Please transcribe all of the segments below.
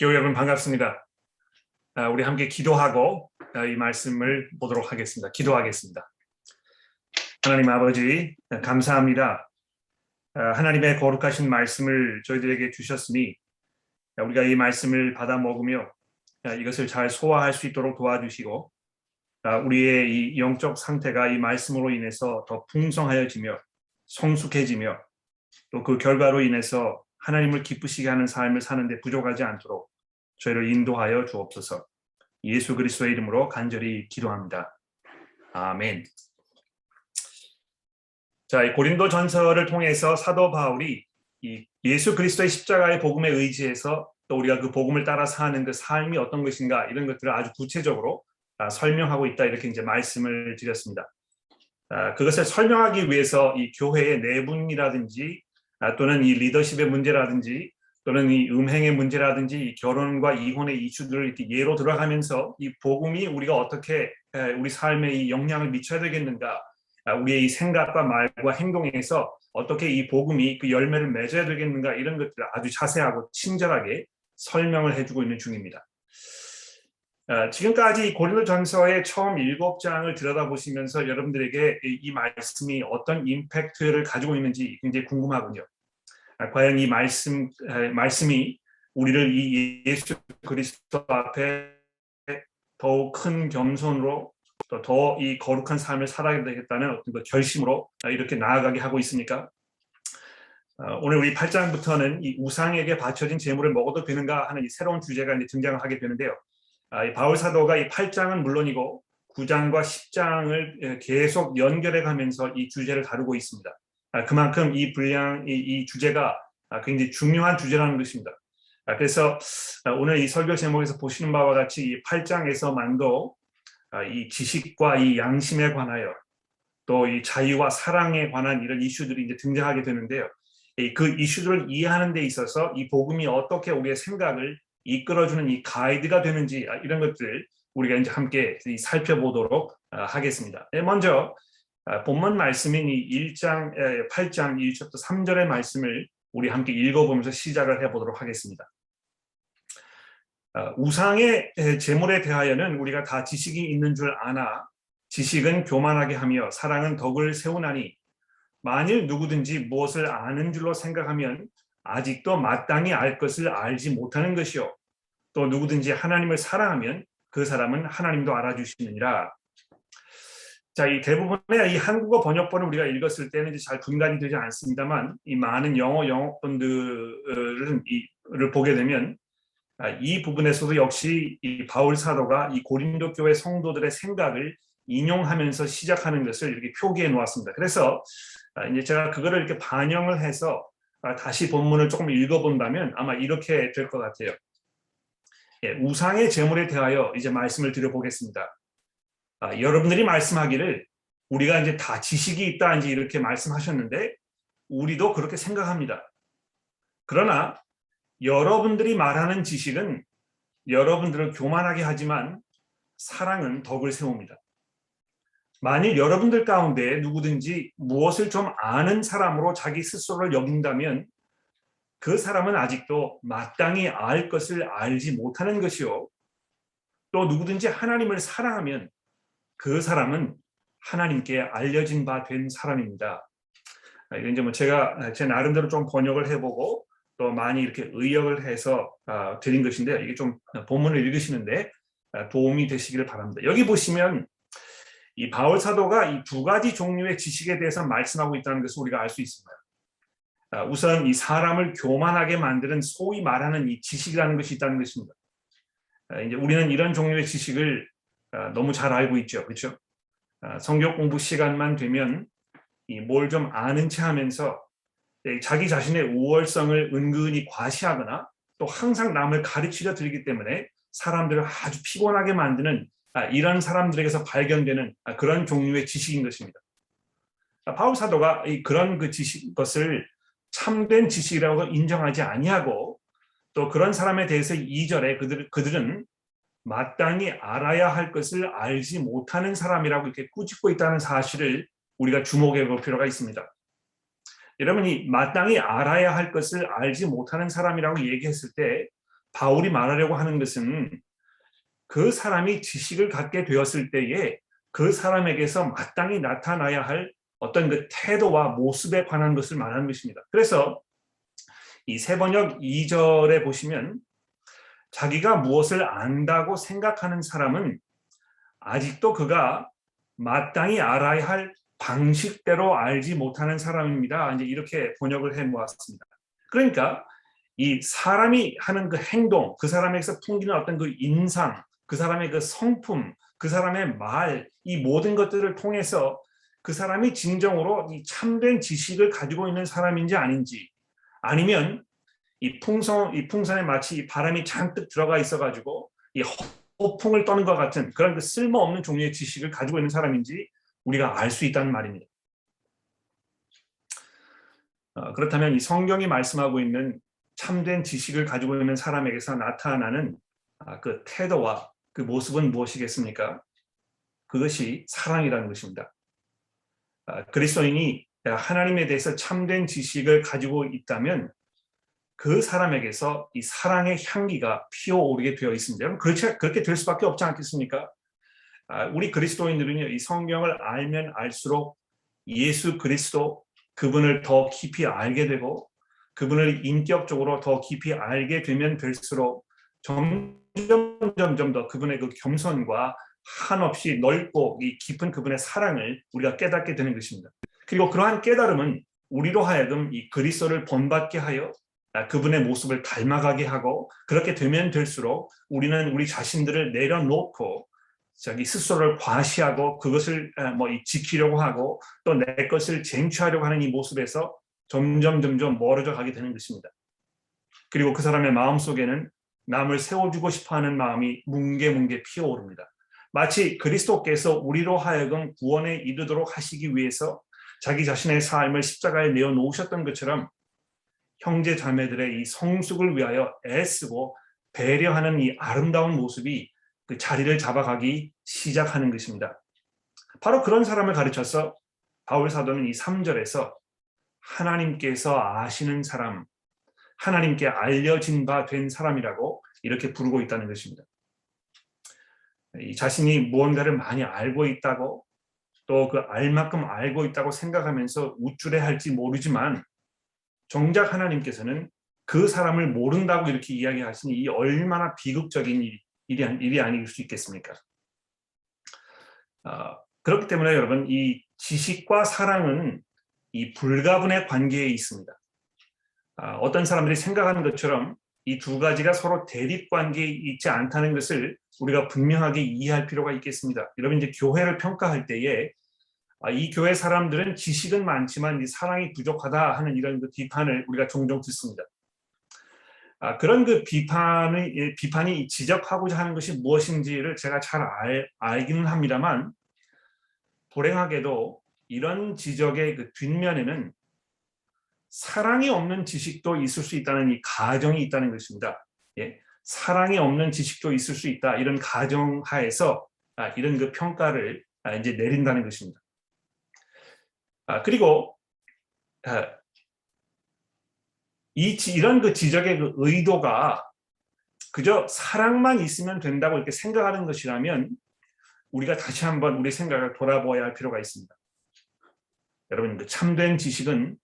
교회 여러분 반갑습니다. 아, 우리 함께 기도하고 아, 이 말씀을 보도록 하겠습니다. 기도하겠습니다. 하나님 아버지 감사합니다. 아, 하나님의 거룩하신 말씀을 저희들에게 주셨으니 우리가 이 말씀을 받아 먹으며 이것을 잘 소화할 수 있도록 도와주시고 우리의 이 영적 상태가 이 말씀으로 인해서 더 풍성하여지며 성숙해지며 또 그 결과로 인해서 하나님을 기쁘시게 하는 삶을 사는데 부족하지 않도록 저희를 인도하여 주옵소서. 예수 그리스도의 이름으로 간절히 기도합니다. 아멘. 자, 이 고린도 전서를 통해서 사도 바울이 이 예수 그리스도의 십자가의 복음에 의지해서 또 우리가 그 복음을 따라 사는 그 삶이 어떤 것인가 이런 것들을 아주 구체적으로 아, 설명하고 있다 이렇게 이제 말씀을 드렸습니다. 아, 그것을 설명하기 위해서 이 교회의 내분이라든지 아, 또는 이 리더십의 문제라든지 또는 이 음행의 문제라든지 결혼과 이혼의 이슈들을 이렇게 예로 들어가면서 이 복음이 우리가 어떻게 우리 삶에 이 영향을 미쳐야 되겠는가 아, 우리의 이 생각과 말과 행동에서 어떻게 이 복음이 그 열매를 맺어야 되겠는가 이런 것들을 아주 자세하고 친절하게 설명을 해주고 있는 중입니다. 아, 지금까지 고린도전서의 처음 일곱 장을 들여다보시면서 여러분들에게 이 말씀이 어떤 임팩트를 가지고 있는지 굉장히 궁금하군요. 아, 과연 이 말씀 말씀이 우리를 이 예수 그리스도 앞에 더욱 큰 겸손으로 더이 거룩한 삶을 살아야 되겠다는 어떤 그 결심으로 이렇게 나아가게 하고 있습니까? 아, 오늘 우리 8장부터는 이 우상에게 바쳐진 재물을 먹어도 되는가 하는 이 새로운 주제가 이제 등장을 하게 되는데요. 아, 이 바울 사도가 이 8장은 물론이고 9장과 10장을 계속 연결해 가면서 이 주제를 다루고 있습니다. 아, 그만큼 이 분량, 이, 이 주제가 아, 굉장히 중요한 주제라는 것입니다. 그래서 오늘 이 설교 제목에서 보시는 바와 같이 이 8장에서만도 이 지식과 이 양심에 관하여 또 이 자유와 사랑에 관한 이런 이슈들이 이제 등장하게 되는데요. 그 이슈들을 이해하는 데 있어서 이 복음이 어떻게 우리의 생각을 이끌어주는 이 가이드가 되는지 아, 이런 것들 우리가 이제 함께 살펴보도록 아, 하겠습니다. 네, 먼저 아, 본문 말씀인 이 1장 8장 1절부터 3절의 말씀을 우리 함께 읽어보면서 시작을 해보도록 하겠습니다. 우상의 재물에 대하여는 우리가 다 지식이 있는 줄 아나 지식은 교만하게 하며 사랑은 덕을 세우나니 만일 누구든지 무엇을 아는 줄로 생각하면 아직도 마땅히 알 것을 알지 못하는 것이요. 또 누구든지 하나님을 사랑하면 그 사람은 하나님도 알아주시느니라. 자, 이 대부분의 이 한국어 번역본을 우리가 읽었을 때는 이제 잘 분간이 되지 않습니다만 이 많은 영어 영어본들을 이를 보게 되면 아, 이 부분에서도 역시 이 바울 사도가 이 고린도 교회 성도들의 생각을 인용하면서 시작하는 것을 이렇게 표기해 놓았습니다. 그래서 아, 이제 제가 그거를 이렇게 반영을 해서 아, 다시 본문을 조금 읽어본다면 아마 이렇게 될 것 같아요. 예, 우상의 재물에 대하여 이제 말씀을 드려보겠습니다. 아, 여러분들이 말씀하기를 우리가 이제 다 지식이 있다 이제 이렇게 말씀하셨는데 우리도 그렇게 생각합니다. 그러나 여러분들이 말하는 지식은 여러분들을 교만하게 하지만 사랑은 덕을 세웁니다. 만일 여러분들 가운데 누구든지 무엇을 좀 아는 사람으로 자기 스스로를 여긴다면 그 사람은 아직도 마땅히 알 것을 알지 못하는 것이요. 또 누구든지 하나님을 사랑하면 그 사람은 하나님께 알려진 바 된 사람입니다. 아, 이제 뭐 제가 제 나름대로 좀 번역을 해보고 또 많이 이렇게 의역을 해서 아, 드린 것인데요. 이게 좀 본문을 읽으시는데 아, 도움이 되시기를 바랍니다. 여기 보시면 이 바울 사도가 이 두 가지 종류의 지식에 대해서 말씀하고 있다는 것을 우리가 알 수 있습니다. 아, 우선 이 사람을 교만하게 만드는 소위 말하는 이 지식이라는 것이 있다는 것입니다. 아, 이제 우리는 이런 종류의 지식을 아, 너무 잘 알고 있죠, 그렇죠? 성경 공부 시간만 되면 뭘 좀 아는 체 하면서 예, 자기 자신의 우월성을 은근히 과시하거나 또 항상 남을 가르치려 들기 때문에 사람들을 아주 피곤하게 만드는 이런 사람들에게서 발견되는 그런 종류의 지식인 것입니다. 바울 사도가 그런 그 지식 것을 참된 지식이라고 인정하지 아니하고 또 그런 사람에 대해서 이절에 그들, 그들은 마땅히 알아야 할 것을 알지 못하는 사람이라고 이렇게 꾸짖고 있다는 사실을 우리가 주목해 볼 필요가 있습니다. 여러분이 마땅히 알아야 할 것을 알지 못하는 사람이라고 얘기했을 때 바울이 말하려고 하는 것은 그 사람이 지식을 갖게 되었을 때에 그 사람에게서 마땅히 나타나야 할 어떤 그 태도와 모습에 관한 것을 말하는 것입니다. 그래서 이 세번역 2절에 보시면 자기가 무엇을 안다고 생각하는 사람은 아직도 그가 마땅히 알아야 할 방식대로 알지 못하는 사람입니다. 이제 이렇게 번역을 해 모았습니다. 그러니까 이 사람이 하는 그 행동, 그 사람에게서 풍기는 어떤 그 인상, 그 사람의 그 성품, 그 사람의 말, 이 모든 것들을 통해서 그 사람이 진정으로 이 참된 지식을 가지고 있는 사람인지 아닌지, 아니면 이 풍선, 이 풍선에 마치 이 바람이 잔뜩 들어가 있어가지고 이 허풍을 떠는 것 같은 그런 그 쓸모없는 종류의 지식을 가지고 있는 사람인지 우리가 알 수 있다는 말입니다. 어, 그렇다면 이 성경이 말씀하고 있는 참된 지식을 가지고 있는 사람에게서 나타나는 아, 그 태도와 그 모습은 무엇이겠습니까? 그것이 사랑이라는 것입니다. 아, 그리스도인이 하나님에 대해서 참된 지식을 가지고 있다면 그 사람에게서 이 사랑의 향기가 피어오르게 되어 있습니다. 그렇지, 그렇게 될 수밖에 없지 않겠습니까? 아, 우리 그리스도인들은요, 이 성경을 알면 알수록 예수 그리스도 그분을 더 깊이 알게 되고 그분을 인격적으로 더 깊이 알게 되면 될수록 점점 점점 더 그분의 그 겸손과 한없이 넓고 이 깊은 그분의 사랑을 우리가 깨닫게 되는 것입니다. 그리고 그러한 깨달음은 우리로 하여금 이 그리스도를 본받게 하여 아, 그분의 모습을 닮아가게 하고 그렇게 되면 될수록 우리는 우리 자신들을 내려놓고 자기 스스로를 과시하고 그것을 아, 뭐 지키려고 하고 또 내 것을 쟁취하려고 하는 이 모습에서 점점 점점 멀어져 가게 되는 것입니다. 그리고 그 사람의 마음 속에는 남을 세워주고 싶어하는 마음이 뭉게뭉게 피어오릅니다. 마치 그리스도께서 우리로 하여금 구원에 이르도록 하시기 위해서 자기 자신의 삶을 십자가에 내어 놓으셨던 것처럼 형제 자매들의 이 성숙을 위하여 애쓰고 배려하는 이 아름다운 모습이 그 자리를 잡아가기 시작하는 것입니다. 바로 그런 사람을 가르쳐서 바울 사도는 이 3절에서 하나님께서 아시는 사람, 하나님께 알려진 바 된 사람이라고 이렇게 부르고 있다는 것입니다. 이 자신이 무언가를 많이 알고 있다고 또 그 알만큼 알고 있다고 생각하면서 우쭐해 할지 모르지만 정작 하나님께서는 그 사람을 모른다고 이렇게 이야기하시니 이 얼마나 비극적인 일이, 일이, 아닐 수 있겠습니까? 어, 그렇기 때문에 여러분 이 지식과 사랑은 이 불가분의 관계에 있습니다. 어, 어떤 사람들이 생각하는 것처럼 이 두 가지가 서로 대립 관계에 있지 않다는 것을 우리가 분명하게 이해할 필요가 있겠습니다. 여러분 이제 교회를 평가할 때에 아, 이 교회 사람들은 지식은 많지만 사랑이 부족하다 하는 이런 그 비판을 우리가 종종 듣습니다. 아, 그런 그 비판의 예, 비판이 지적하고자 하는 것이 무엇인지를 제가 잘 알, 알기는 합니다만 불행하게도 이런 지적의 그 뒷면에는 사랑이 없는 지식도 있을 수 있다는 이 가정이 있다는 것입니다. 예, 사랑이 없는 지식도 있을 수 있다 이런 가정 하에서 아, 이런 그 평가를 아, 이제 내린다는 것입니다. 아, 그리고 아, 이 이런 그 지적의 그 의도가 그저 사랑만 있으면 된다고 이렇게 생각하는 것이라면 우리가 다시 한번 우리 생각을 돌아보아야 할 필요가 있습니다. 여러분 그 참된 지식은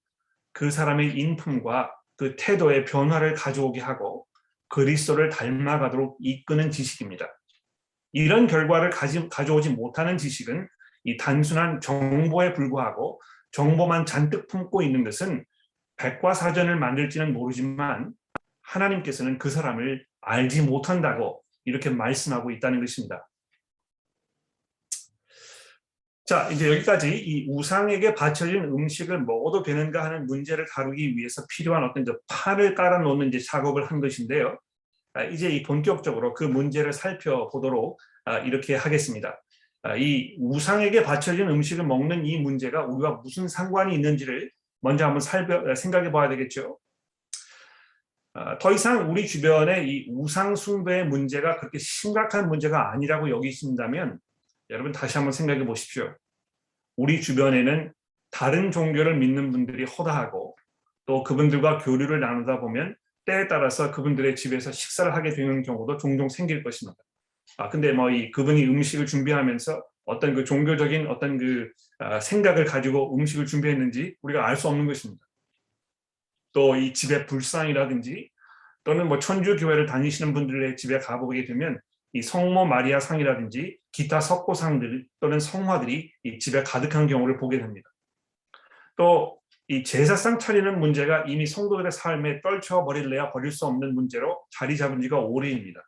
그 사람의 인품과 그 태도의 변화를 가져오게 하고 그리스도를 닮아가도록 이끄는 지식입니다. 이런 결과를 가지, 가져오지 못하는 지식은 이 단순한 정보에 불과하고 정보만 잔뜩 품고 있는 것은 백과사전을 만들지는 모르지만 하나님께서는 그 사람을 알지 못한다고 이렇게 말씀하고 있다는 것입니다. 자, 이제 여기까지 이 우상에게 바쳐진 음식을 먹어도 되는가 하는 문제를 다루기 위해서 필요한 어떤 이제 판을 깔아놓는 이제 작업을 한 것인데요. 아, 이제 이 본격적으로 그 문제를 살펴보도록 아, 이렇게 하겠습니다. 아, 이 우상에게 바쳐진 음식을 먹는 이 문제가 우리가 무슨 상관이 있는지를 먼저 한번 살펴, 생각해 봐야 되겠죠. 아, 더 이상 우리 주변에 이 우상 숭배의 문제가 그렇게 심각한 문제가 아니라고 여기신다면 여러분 다시 한번 생각해 보십시오. 우리 주변에는 다른 종교를 믿는 분들이 허다하고 또 그분들과 교류를 나누다 보면 때에 따라서 그분들의 집에서 식사를 하게 되는 경우도 종종 생길 것입니다. 아 근데 뭐 이 그분이 음식을 준비하면서 어떤 그 종교적인 어떤 그 아, 생각을 가지고 음식을 준비했는지 우리가 알 수 없는 것입니다. 또 이 집의 불상이라든지 또는 뭐 천주 교회를 다니시는 분들의 집에 가보게 되면 이 성모 마리아 상이라든지 기타 석고상들 또는 성화들이 이 집에 가득한 경우를 보게 됩니다. 또 이 제사상 차리는 문제가 이미 성도들의 삶에 떨쳐 버릴래야 버릴 수 없는 문제로 자리 잡은 지가 오래입니다.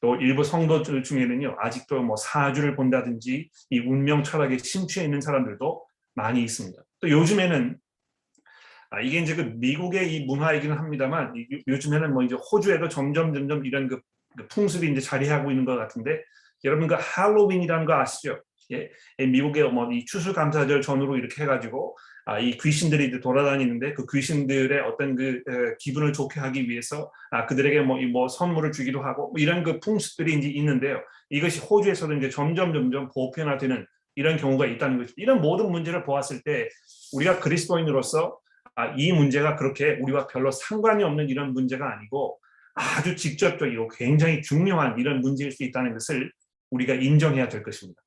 또 일부 성도들 중에는요 아직도 뭐 사주를 본다든지 이 운명 철학에 심취해 있는 사람들도 많이 있습니다. 또 요즘에는 아, 이게 이제 그 미국의 이 문화이기는 합니다만 이- 요즘에는 뭐 이제 호주에도 점점 점점 이런 그, 그 풍습이 이제 자리하고 있는 것 같은데 여러분 그 할로윈이라는 거 아시죠? 예, 예, 미국의 뭐이 추수감사절 전후로 이렇게 해가지고 아, 이 귀신들이 이제 돌아다니는데 그 귀신들의 어떤 그 에, 기분을 좋게 하기 위해서 아, 그들에게 뭐, 이뭐 선물을 주기도 하고 뭐 이런 그 풍습들이 이제 있는데요. 이것이 호주에서도 이제 점점 점점 보편화되는 이런 경우가 있다는 거죠. 이런 모든 문제를 보았을 때 우리가 그리스도인으로서 아, 이 문제가 그렇게 우리와 별로 상관이 없는 이런 문제가 아니고 아주 직접적이고 굉장히 중요한 이런 문제일 수 있다는 것을 우리가 인정해야 될 것입니다.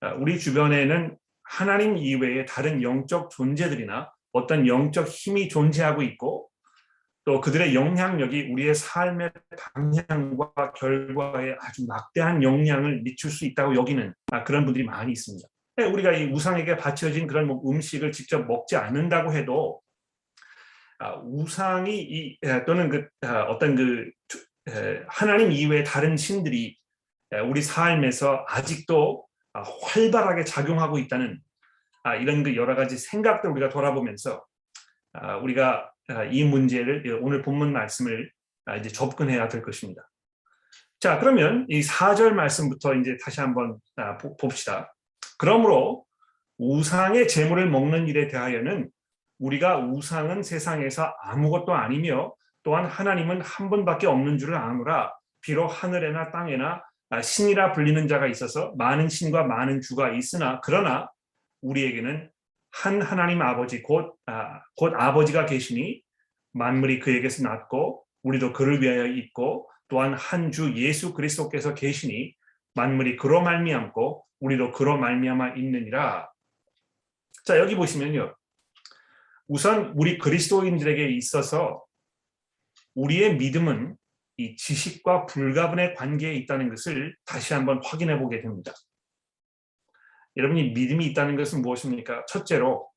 아, 우리 주변에는 하나님 이외의 다른 영적 존재들이나 어떤 영적 힘이 존재하고 있고 또 그들의 영향력이 우리의 삶의 방향과 결과에 아주 막대한 영향을 미칠 수 있다고 여기는 아, 그런 분들이 많이 있습니다. 네, 우리가 이 우상에게 바쳐진 그런 뭐 음식을 직접 먹지 않는다고 해도 아, 우상이 또는 그 아, 어떤 그 하나님 이외의 다른 신들이 에, 우리 삶에서 아직도 아, 활발하게 작용하고 있다는 아, 이런 그 여러 가지 생각들 우리가 돌아보면서 아, 우리가 아, 이 문제를 예, 오늘 본문 말씀을 아, 이제 접근해야 될 것입니다. 자, 그러면 이 4절 말씀부터 이제 다시 한번 아, 보- 봅시다. 그러므로 우상의 재물을 먹는 일에 대하여는 우리가 우상은 세상에서 아무것도 아니며 또한 하나님은 한 분밖에 없는 줄을 아노라 비록 하늘에나 땅에나 아, 신이라 불리는 자가 있어서 많은 신과 많은 주가 있으나 그러나 우리에게는 한 하나님 아버지 곧, 아, 곧 아버지가 계시니 만물이 그에게서 났고 우리도 그를 위하여 있고 또한 한 주 예수 그리스도께서 계시니 만물이 그로 말미암고 우리도 그로 말미암아 있느니라. 자 여기 보시면요. 우선 우리 그리스도인들에게 있어서 우리의 믿음은 이 지식과 불가분의 관계에 있다는 것을 다시 한번 확인해 보게 됩니다. 여러분이 믿음이 있다는 것은 무엇입니까? 첫째로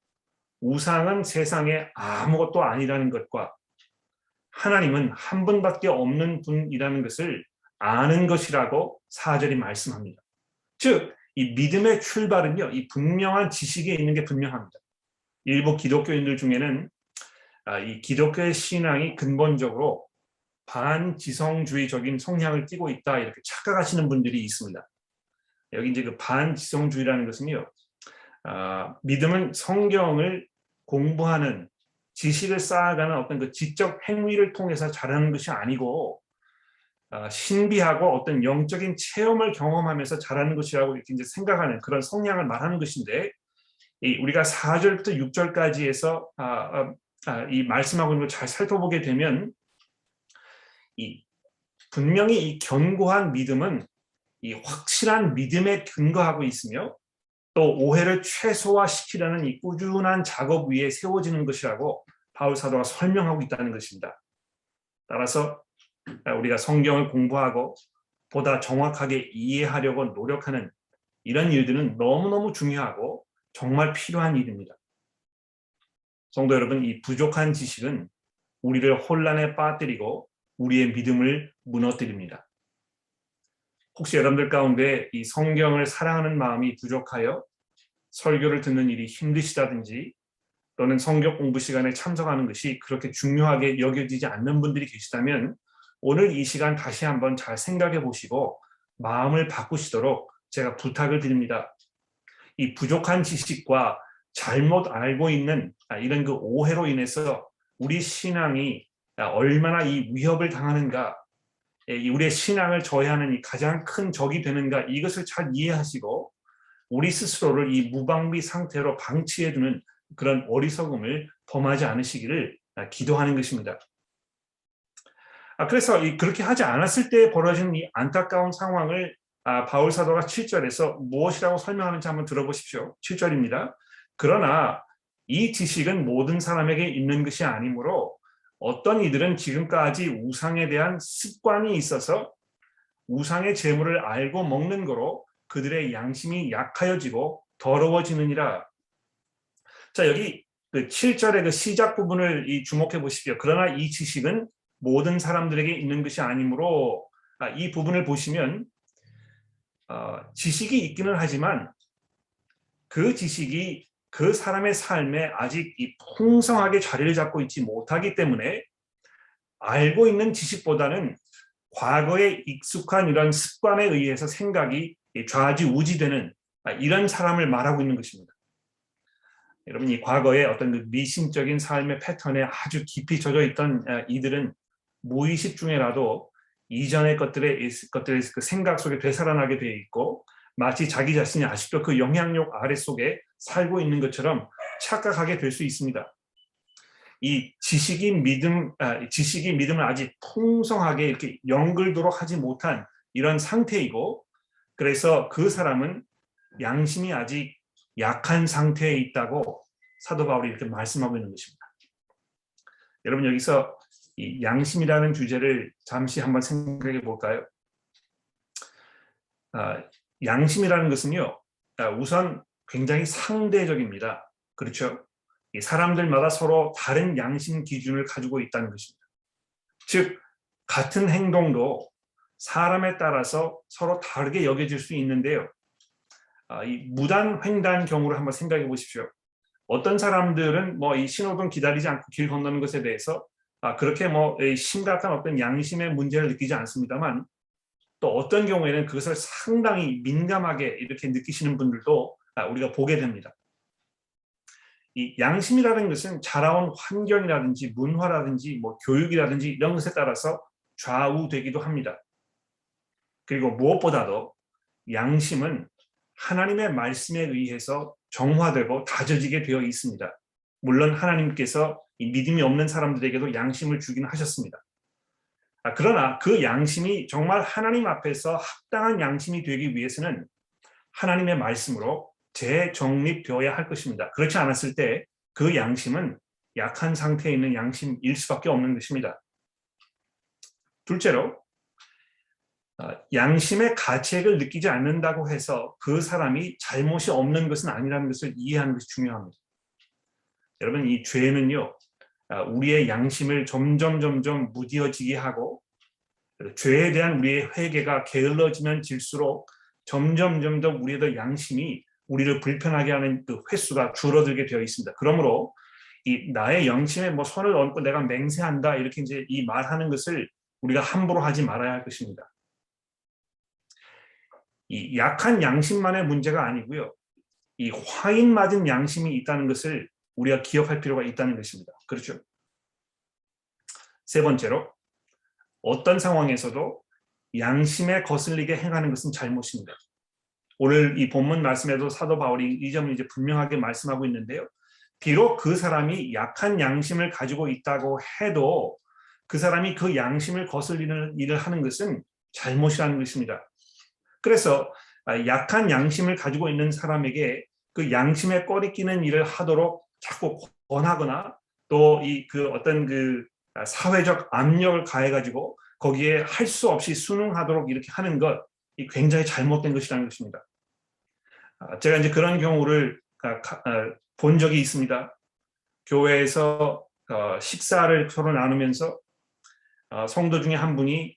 우상은 세상에 아무것도 아니라는 것과 하나님은 한 분밖에 없는 분이라는 것을 아는 것이라고 사절이 말씀합니다. 즉, 이 믿음의 출발은요, 이 분명한 지식에 있는 게 분명합니다. 일부 기독교인들 중에는 아, 이 기독교의 신앙이 근본적으로 반지성주의적인 성향을 띠고 있다 이렇게 착각하시는 분들이 있습니다. 여기 이제 그 반지성주의라는 것은요, 아, 믿음은 성경을 공부하는 지식을 쌓아가는 어떤 그 지적 행위를 통해서 자라는 것이 아니고 아, 신비하고 어떤 영적인 체험을 경험하면서 자라는 것이라고 이렇게 이제 생각하는 그런 성향을 말하는 것인데 이 우리가 4절부터 6절까지 해서 아, 아, 아, 이 말씀하고 있는 걸 잘 살펴보게 되면 이 분명히 이 견고한 믿음은 이 확실한 믿음에 근거하고 있으며 또 오해를 최소화시키려는 이 꾸준한 작업 위에 세워지는 것이라고 바울 사도가 설명하고 있다는 것입니다. 따라서 우리가 성경을 공부하고 보다 정확하게 이해하려고 노력하는 이런 일들은 너무너무 중요하고 정말 필요한 일입니다. 성도 여러분, 이 부족한 지식은 우리를 혼란에 빠뜨리고 우리의 믿음을 무너뜨립니다. 혹시 여러분들 가운데 이 성경을 사랑하는 마음이 부족하여 설교를 듣는 일이 힘드시다든지 또는 성경 공부 시간에 참석하는 것이 그렇게 중요하게 여겨지지 않는 분들이 계시다면 오늘 이 시간 다시 한번 잘 생각해 보시고 마음을 바꾸시도록 제가 부탁을 드립니다. 이 부족한 지식과 잘못 알고 있는 이런 그 오해로 인해서 우리 신앙이 얼마나 이 위협을 당하는가 우리의 신앙을 저해하는 이 가장 큰 적이 되는가 이것을 잘 이해하시고 우리 스스로를 이 무방비 상태로 방치해두는 그런 어리석음을 범하지 않으시기를 아, 기도하는 것입니다. 아, 그래서 이 그렇게 하지 않았을 때 벌어진 이 안타까운 상황을 아, 바울 사도가 7절에서 무엇이라고 설명하는지 한번 들어보십시오. 7절입니다. 그러나 이 지식은 모든 사람에게 있는 것이 아니므로 어떤 이들은 지금까지 우상에 대한 습관이 있어서 우상의 재물을 알고 먹는 거로 그들의 양심이 약하여지고 더러워지느니라. 자, 여기 그 7절의 그 시작 부분을 이 주목해 보십시오. 그러나 이 지식은 모든 사람들에게 있는 것이 아니므로 아, 이 부분을 보시면 어, 지식이 있기는 하지만 그 지식이 그 사람의 삶에 아직 이 풍성하게 자리를 잡고 있지 못하기 때문에 알고 있는 지식보다는 과거에 익숙한 이런 습관에 의해서 생각이 좌지우지되는 이런 사람을 말하고 있는 것입니다. 여러분 이 과거에 어떤 그 미신적인 삶의 패턴에 아주 깊이 젖어 있던 이들은 무의식 중에라도 이전의 것들의 것들의 그 생각 속에 되살아나게 되어 있고 마치 자기 자신이 아직도 그 영향력 아래 속에 살고 있는 것처럼 착각하게 될 수 있습니다. 이 지식이 믿음, 아, 지식이 믿음을 아직 풍성하게 이렇게 연글도록 하지 못한 이런 상태이고, 그래서 그 사람은 양심이 아직 약한 상태에 있다고 사도 바울이 이렇게 말씀하고 있는 것입니다. 여러분 여기서 이 양심이라는 주제를 잠시 한번 생각해 볼까요? 아, 양심이라는 것은요, 아, 우선 굉장히 상대적입니다. 그렇죠? 사람들마다 서로 다른 양심 기준을 가지고 있다는 것입니다. 즉, 같은 행동도 사람에 따라서 서로 다르게 여겨질 수 있는데요. 아, 이 무단 횡단 경우를 한번 생각해 보십시오. 어떤 사람들은 뭐 이 신호등 기다리지 않고 길 건너는 것에 대해서 아, 그렇게 뭐 심각한 어떤 양심의 문제를 느끼지 않습니다만 또 어떤 경우에는 그것을 상당히 민감하게 이렇게 느끼시는 분들도 아, 우리가 보게 됩니다. 이 양심이라는 것은 자라온 환경이라든지 문화라든지 뭐 교육이라든지 이런 것에 따라서 좌우되기도 합니다. 그리고 무엇보다도 양심은 하나님의 말씀에 의해서 정화되고 다져지게 되어 있습니다. 물론 하나님께서 믿음이 없는 사람들에게도 양심을 주기는 하셨습니다. 아, 그러나 그 양심이 정말 하나님 앞에서 합당한 양심이 되기 위해서는 하나님의 말씀으로 재정립되어야 할 것입니다. 그렇지 않았을 때 그 양심은 약한 상태에 있는 양심일 수밖에 없는 것입니다. 둘째로 아, 양심의 가책을 느끼지 않는다고 해서 그 사람이 잘못이 없는 것은 아니라는 것을 이해하는 것이 중요합니다. 여러분 이 죄는요 아, 우리의 양심을 점점 점점 무디어지게 하고 죄에 대한 우리의 회개가 게을러지면 질수록 점점 점점 우리의 양심이 우리를 불편하게 하는 그 횟수가 줄어들게 되어 있습니다. 그러므로 이 나의 영심에 뭐 손을 얹고 내가 맹세한다 이렇게 이제 이 말하는 것을 우리가 함부로 하지 말아야 할 것입니다. 이 약한 양심만의 문제가 아니고요. 이 화인 맞은 양심이 있다는 것을 우리가 기억할 필요가 있다는 것입니다. 그렇죠? 세 번째로 어떤 상황에서도 양심에 거슬리게 행하는 것은 잘못입니다. 오늘 이 본문 말씀에도 사도 바울이 이 점을 이제 분명하게 말씀하고 있는데요. 비록 그 사람이 약한 양심을 가지고 있다고 해도 그 사람이 그 양심을 거슬리는 일을 하는 것은 잘못이라는 것입니다. 그래서 약한 양심을 가지고 있는 사람에게 그 양심에 꺼리 끼는 일을 하도록 자꾸 권하거나 또 이 그 어떤 그 사회적 압력을 가해가지고 거기에 할 수 없이 순응하도록 이렇게 하는 것, 이 굉장히 잘못된 것이라는 것입니다. 아, 제가 이제 그런 경우를 아, 본 적이 있습니다. 교회에서 어, 식사를 서로 나누면서 어, 성도 중에 한 분이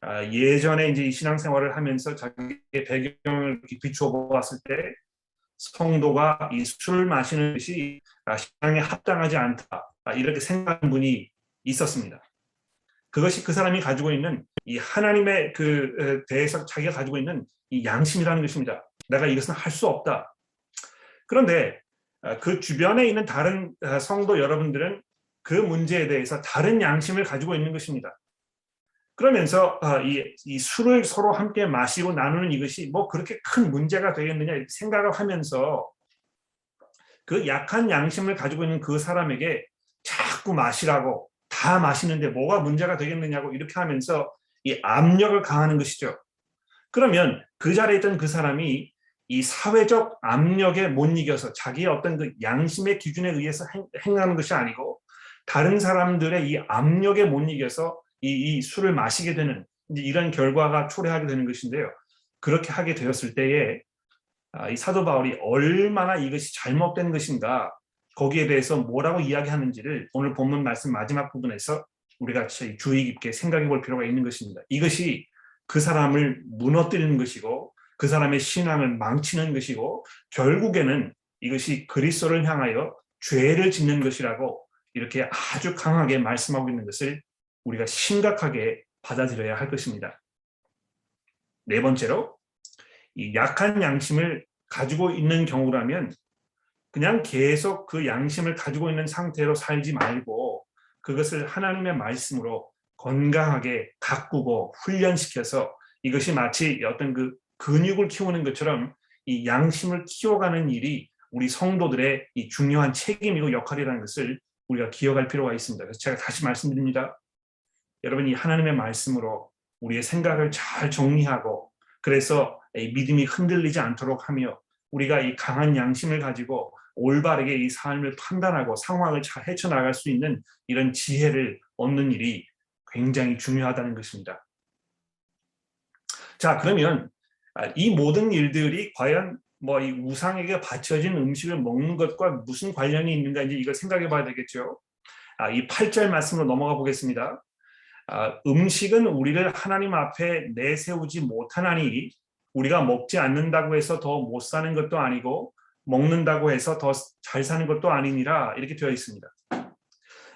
아, 예전에 이제 신앙생활을 하면서 자기의 배경을 비추어 보았을 때 성도가 이 술을 마시는 것이 신앙에 합당하지 않다 이렇게 생각하는 분이 있었습니다. 그것이 그 사람이 가지고 있는 이 하나님의 그 대해서 자기가 가지고 있는 이 양심이라는 것입니다. 내가 이것은 할 수 없다. 그런데 그 주변에 있는 다른 성도 여러분들은 그 문제에 대해서 다른 양심을 가지고 있는 것입니다. 그러면서 이, 이 술을 서로 함께 마시고 나누는 이것이 뭐 그렇게 큰 문제가 되겠느냐 생각을 하면서 그 약한 양심을 가지고 있는 그 사람에게 자꾸 마시라고 다 마시는데 뭐가 문제가 되겠느냐고 이렇게 하면서 이 압력을 강하는 것이죠. 그러면 그 자리에 있던 그 사람이 이 사회적 압력에 못 이겨서 자기의 어떤 그 양심의 기준에 의해서 행, 행하는 것이 아니고 다른 사람들의 이 압력에 못 이겨서 이, 이 술을 마시게 되는 이런 결과가 초래하게 되는 것인데요. 그렇게 하게 되었을 때에 아, 이 사도 바울이 얼마나 이것이 잘못된 것인가 거기에 대해서 뭐라고 이야기하는지를 오늘 본문 말씀 마지막 부분에서 우리가 주의 깊게 생각해 볼 필요가 있는 것입니다. 이것이 그 사람을 무너뜨리는 것이고 그 사람의 신앙을 망치는 것이고 결국에는 이것이 그리스도를 향하여 죄를 짓는 것이라고 이렇게 아주 강하게 말씀하고 있는 것을 우리가 심각하게 받아들여야 할 것입니다. 네 번째로 이 약한 양심을 가지고 있는 경우라면 그냥 계속 그 양심을 가지고 있는 상태로 살지 말고 그것을 하나님의 말씀으로 건강하게 가꾸고 훈련시켜서 이것이 마치 어떤 그 근육을 키우는 것처럼 이 양심을 키워가는 일이 우리 성도들의 이 중요한 책임이고 역할이라는 것을 우리가 기억할 필요가 있습니다. 그래서 제가 다시 말씀드립니다. 여러분 이 하나님의 말씀으로 우리의 생각을 잘 정리하고 그래서 믿음이 흔들리지 않도록 하며 우리가 이 강한 양심을 가지고 올바르게 이 삶을 판단하고 상황을 잘 헤쳐나갈 수 있는 이런 지혜를 얻는 일이 굉장히 중요하다는 것입니다. 자 그러면 아, 이 모든 일들이 과연 뭐 이 우상에게 바쳐진 음식을 먹는 것과 무슨 관련이 있는가 이제 이걸 생각해 봐야 되겠죠. 아, 이 8절 말씀으로 넘어가 보겠습니다. 아, 음식은 우리를 하나님 앞에 내세우지 못하나니 우리가 먹지 않는다고 해서 더 못 사는 것도 아니고 먹는다고 해서 더 잘 사는 것도 아니니라 이렇게 되어 있습니다.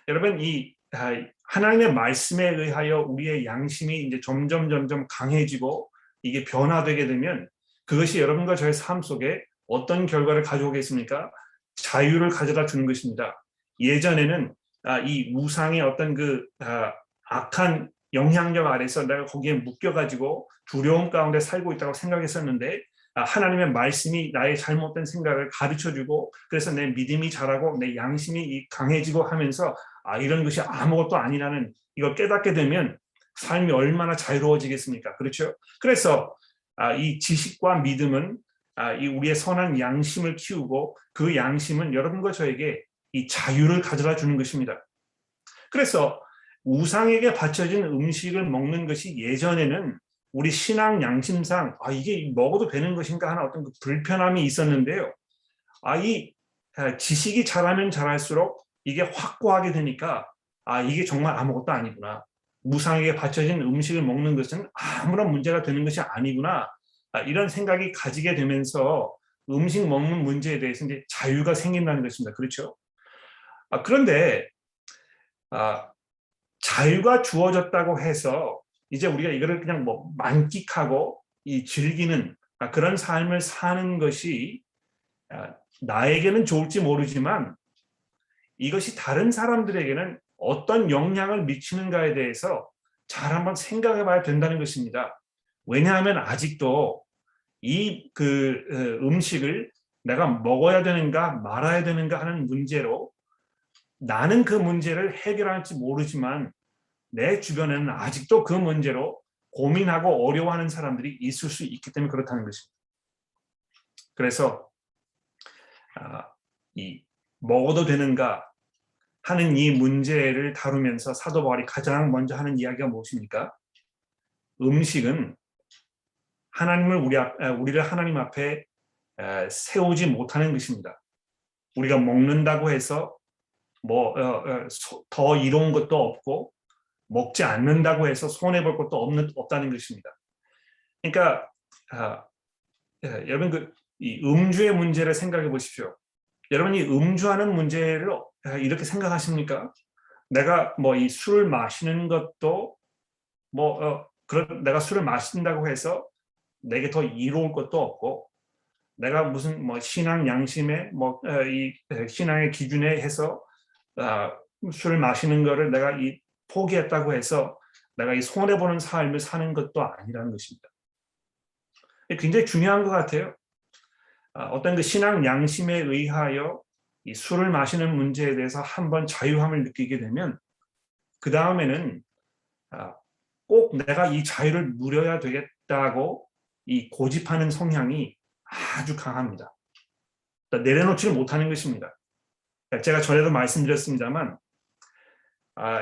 여러분 이 아, 하나님의 말씀에 의하여 우리의 양심이 이제 점점 점점 강해지고 이게 변화되게 되면 그것이 여러분과 저의 삶 속에 어떤 결과를 가져오겠습니까? 자유를 가져다 주는 것입니다. 예전에는 아, 이 우상의 어떤 그 악한 영향력 아래서 내가 거기에 묶여가지고 두려움 가운데 살고 있다고 생각했었는데 아, 하나님의 말씀이 나의 잘못된 생각을 가르쳐주고 그래서 내 믿음이 자라고 내 양심이 강해지고 하면서 아 이런 것이 아무것도 아니라는 이걸 깨닫게 되면 삶이 얼마나 자유로워지겠습니까? 그렇죠? 그래서 아, 이 지식과 믿음은 아, 이 우리의 선한 양심을 키우고 그 양심은 여러분과 저에게 이 자유를 가져다 주는 것입니다. 그래서 우상에게 바쳐진 음식을 먹는 것이 예전에는 우리 신앙 양심상 아 이게 먹어도 되는 것인가 하는 어떤 그 불편함이 있었는데요. 아이 아, 지식이 자라면 자랄수록 이게 확고하게 되니까 아 이게 정말 아무것도 아니구나. 무상에게 바쳐진 음식을 먹는 것은 아무런 문제가 되는 것이 아니구나. 아, 이런 생각이 가지게 되면서 음식 먹는 문제에 대해서 이제 자유가 생긴다는 것입니다. 그렇죠? 아, 그런데 아, 자유가 주어졌다고 해서 이제 우리가 이거를 그냥 뭐 만끽하고 이 즐기는 아, 그런 삶을 사는 것이 아, 나에게는 좋을지 모르지만 이것이 다른 사람들에게는 어떤 영향을 미치는가에 대해서 잘 한번 생각해 봐야 된다는 것입니다. 왜냐하면 아직도 이 그 음식을 내가 먹어야 되는가 말아야 되는가 하는 문제로 나는 그 문제를 해결할지 모르지만 내 주변에는 아직도 그 문제로 고민하고 어려워하는 사람들이 있을 수 있기 때문에 그렇다는 것입니다. 그래서 아, 이 먹어도 되는가 하는 이 문제를 다루면서 사도 바울이 가장 먼저 하는 이야기가 무엇입니까? 음식은 하나님을 우리 앞, 우리를 하나님 앞에 세우지 못하는 것입니다. 우리가 먹는다고 해서 뭐더 어, 어, 이로운 것도 없고 먹지 않는다고 해서 손해 볼 것도 없는 없다는 것입니다. 그러니까 아, 예, 여러분 그 이 음주의 문제를 생각해 보십시오. 여러분이 음주하는 문제를 아, 이렇게 생각하십니까? 내가 뭐 이 술을 마시는 것도 뭐 어, 그런 내가 술을 마신다고 해서 내게 더 이로울 것도 없고 내가 무슨 뭐 신앙 양심에 뭐이 어, 신앙의 기준에 해서 아, 술을 마시는 거를 내가 이 포기했다고 해서 내가 이 손해 보는 삶을 사는 것도 아니라는 것입니다. 굉장히 중요한 것 같아요. 아, 어떤 그 신앙 양심에 의하여 이 술을 마시는 문제에 대해서 한번 자유함을 느끼게 되면 그 다음에는 아, 꼭 내가 이 자유를 누려야 되겠다고 이 고집하는 성향이 아주 강합니다. 그러니까 내려놓지를 못하는 것입니다. 제가 전에도 말씀드렸습니다만 아,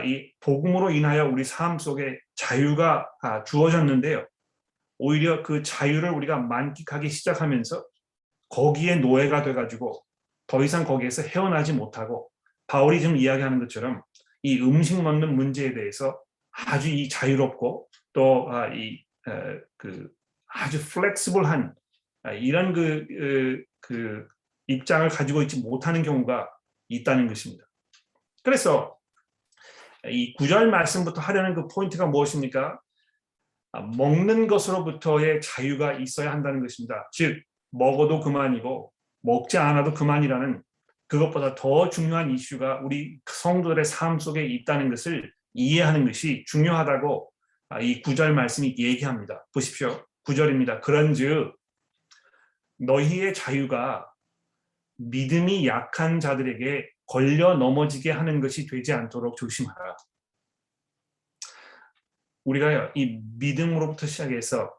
이 복음으로 인하여 우리 삶 속에 자유가 아, 주어졌는데요. 오히려 그 자유를 우리가 만끽하기 시작하면서 거기에 노예가 돼가지고 더 이상 거기에서 헤어나지 못하고 바울이 지금 이야기하는 것처럼 이 음식 먹는 문제에 대해서 아주 이 자유롭고 또이 아, 그 아주 플렉시블한 아, 이런 그, 그, 그 입장을 가지고 있지 못하는 경우가 있다는 것입니다. 그래서 이 구절 말씀부터 하려는 그 포인트가 무엇입니까? 아, 먹는 것으로부터의 자유가 있어야 한다는 것입니다. 즉 먹어도 그만이고 먹지 않아도 그만이라는 그것보다 더 중요한 이슈가 우리 성도들의 삶 속에 있다는 것을 이해하는 것이 중요하다고 아, 이 구절 말씀이 얘기합니다. 보십시오. 구절입니다. 그런즉 너희의 자유가 믿음이 약한 자들에게 걸려 넘어지게 하는 것이 되지 않도록 조심하라. 우리가 이 믿음으로부터 시작해서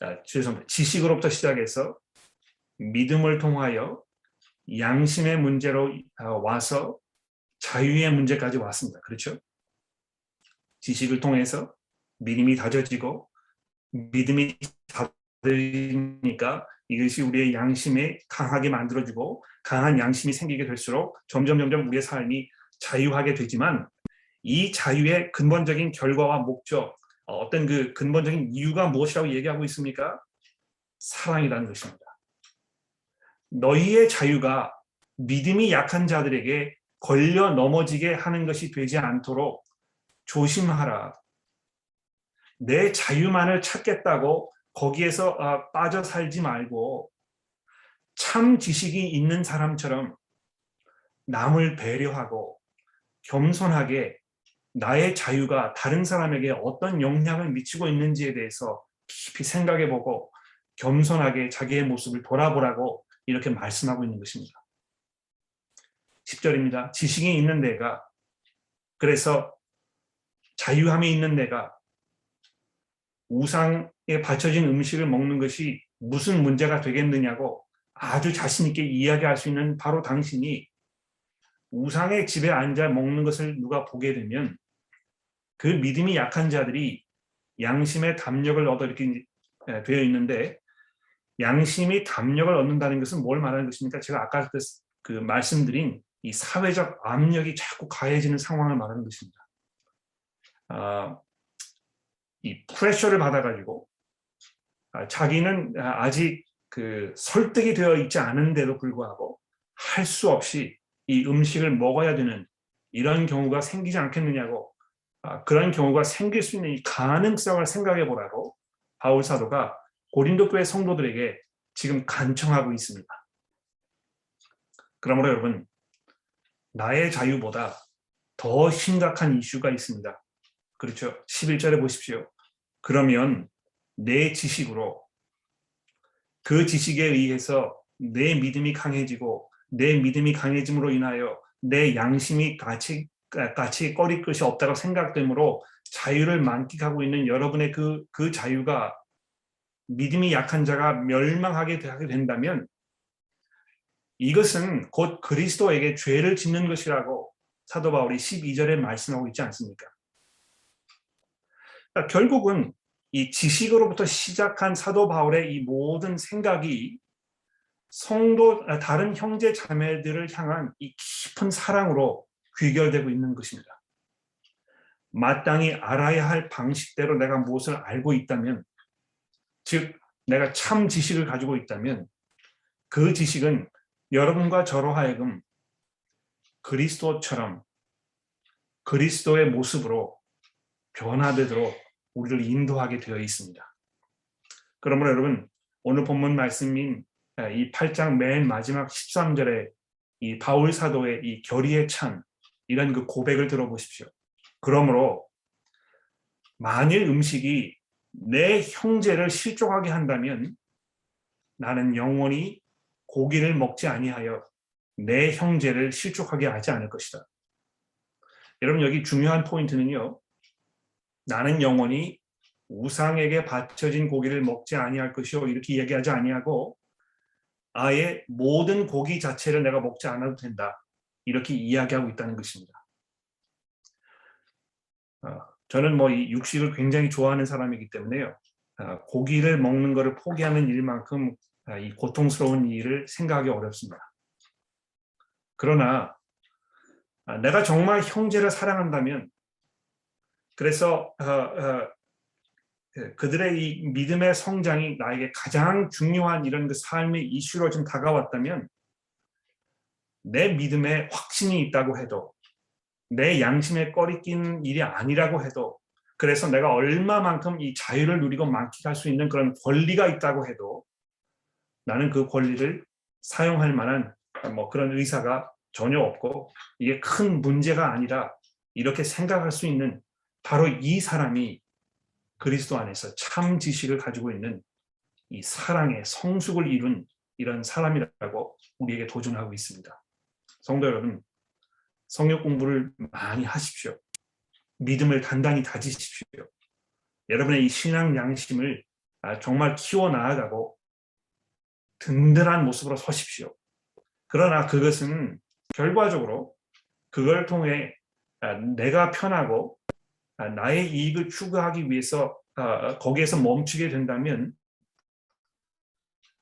아, 죄송합니다. 지식으로부터 시작해서 믿음을 통하여 양심의 문제로 아, 와서 자유의 문제까지 왔습니다. 그렇죠? 지식을 통해서 믿음이 다져지고 믿음이 다져지니까 이것이 우리의 양심에 강하게 만들어주고 강한 양심이 생기게 될수록 점점 점점 우리의 삶이 자유하게 되지만 이 자유의 근본적인 결과와 목적 어, 어떤 그 근본적인 이유가 무엇이라고 얘기하고 있습니까? 사랑이라는 것입니다. 너희의 자유가 믿음이 약한 자들에게 걸려 넘어지게 하는 것이 되지 않도록 조심하라. 내 자유만을 찾겠다고 거기에서 아, 빠져 살지 말고 참 지식이 있는 사람처럼 남을 배려하고 겸손하게 나의 자유가 다른 사람에게 어떤 영향을 미치고 있는지에 대해서 깊이 생각해 보고 겸손하게 자기의 모습을 돌아보라고 이렇게 말씀하고 있는 것입니다. 10절입니다. 지식이 있는 내가 그래서 자유함이 있는 내가 우상 에 바쳐진 음식을 먹는 것이 무슨 문제가 되겠느냐고 아주 자신 있게 이야기할 수 있는 바로 당신이 우상의 집에 앉아 먹는 것을 누가 보게 되면 그 믿음이 약한 자들이 양심의 담력을 얻어 이렇게 되어 있는데 양심이 담력을 얻는다는 것은 뭘 말하는 것입니까? 제가 아까 그, 그 말씀드린 이 사회적 압력이 자꾸 가해지는 상황을 말하는 것입니다. 아, 이 프레셔를 받아가지고 아, 자기는 아직 그 설득이 되어 있지 않은데도 불구하고 할 수 없이 이 음식을 먹어야 되는 이런 경우가 생기지 않겠느냐고 아, 그런 경우가 생길 수 있는 이 가능성을 생각해 보라고 바울 사도가 고린도 교회 성도들에게 지금 간청하고 있습니다. 그러므로 여러분 나의 자유보다 더 심각한 이슈가 있습니다. 그렇죠. 11절에 보십시오. 그러면 내 지식으로 그 지식에 의해서 내 믿음이 강해지고 내 믿음이 강해짐으로 인하여 내 양심이 같이 같이 꺼릴 것이 없다고 생각되므로 자유를 만끽하고 있는 여러분의 그, 그 자유가 믿음이 약한 자가 멸망하게 되게 된다면 이것은 곧 그리스도에게 죄를 짓는 것이라고 사도 바울이 12절에 말씀하고 있지 않습니까? 그러니까 결국은 이 지식으로부터 시작한 사도 바울의 이 모든 생각이 성도 다른 형제 자매들을 향한 이 깊은 사랑으로 귀결되고 있는 것입니다. 마땅히 알아야 할 방식대로 내가 무엇을 알고 있다면 즉 내가 참 지식을 가지고 있다면 그 지식은 여러분과 저로 하여금 그리스도처럼 그리스도의 모습으로 변화되도록 우리를 인도하게 되어 있습니다. 그러므로 여러분 오늘 본문 말씀인 이 8장 맨 마지막 13절에 이 바울 사도의 이 결의에 찬 이런 그 고백을 들어보십시오. 그러므로 만일 음식이 내 형제를 실족하게 한다면 나는 영원히 고기를 먹지 아니하여 내 형제를 실족하게 하지 않을 것이다. 여러분 여기 중요한 포인트는요. 나는 영원히 우상에게 바쳐진 고기를 먹지 아니할 것이요 이렇게 얘기하지 아니하고 아예 모든 고기 자체를 내가 먹지 않아도 된다 이렇게 이야기하고 있다는 것입니다. 어, 저는 뭐 이 육식을 굉장히 좋아하는 사람이기 때문에요. 어, 고기를 먹는 것을 포기하는 일만큼 아, 이 고통스러운 일을 생각하기 어렵습니다. 그러나 아, 내가 정말 형제를 사랑한다면 그래서 어, 어, 그- 그들의 이 믿음의 성장이 나에게 가장 중요한 이런 그 삶의 이슈로 좀 다가왔다면 내 믿음에 확신이 있다고 해도 내 양심에 꺼리 낀 일이 아니라고 해도 그래서 내가 얼마만큼 이 자유를 누리고 만끽할 수 있는 그런 권리가 있다고 해도 나는 그 권리를 사용할 만한 뭐 그런 의사가 전혀 없고 이게 큰 문제가 아니라 이렇게 생각할 수 있는 바로 이 사람이 그리스도 안에서 참 지식을 가지고 있는 이 사랑의 성숙을 이룬 이런 사람이라고 우리에게 도전하고 있습니다. 성도 여러분, 성역 공부를 많이 하십시오. 믿음을 단단히 다지십시오. 여러분의 이 신앙 양심을 아, 정말 키워 나아가고 든든한 모습으로 서십시오. 그러나 그것은 결과적으로 그걸 통해 아, 내가 편하고 아, 나의 이익을 추구하기 위해서 아, 거기에서 멈추게 된다면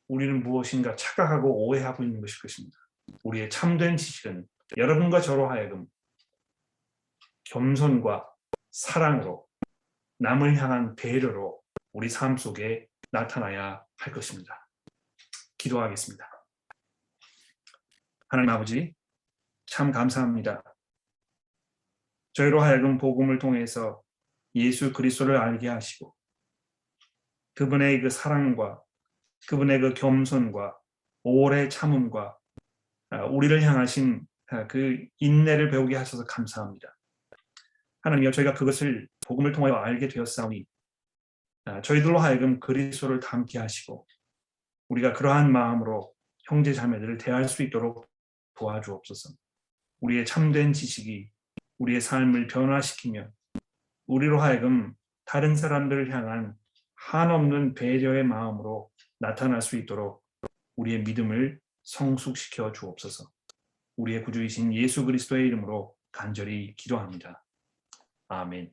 우리는 무엇인가 착각하고 오해하고 있는 것일 것입니다. 우리의 참된 지식은 여러분과 저로 하여금 겸손과 사랑으로 남을 향한 배려로 우리 삶 속에 나타나야 할 것입니다. 기도하겠습니다. 하나님 아버지, 참 감사합니다. 저희로 하여금 복음을 통해서 예수 그리스도를 알게 하시고 그분의 그 사랑과 그분의 그 겸손과 오래 참음과 아, 우리를 향하신 아, 그 인내를 배우게 하셔서 감사합니다. 하나님이여 저희가 그것을 복음을 통하여 알게 되었사오니 아, 저희들로 하여금 그리스도를 닮게 하시고 우리가 그러한 마음으로 형제 자매들을 대할 수 있도록 도와주옵소서. 우리의 참된 지식이 우리의 삶을 변화시키며 우리로 하여금 다른 사람들을 향한 한없는 배려의 마음으로 나타날 수 있도록 우리의 믿음을 성숙시켜 주옵소서. 우리의 구주이신 예수 그리스도의 이름으로 간절히 기도합니다. 아멘.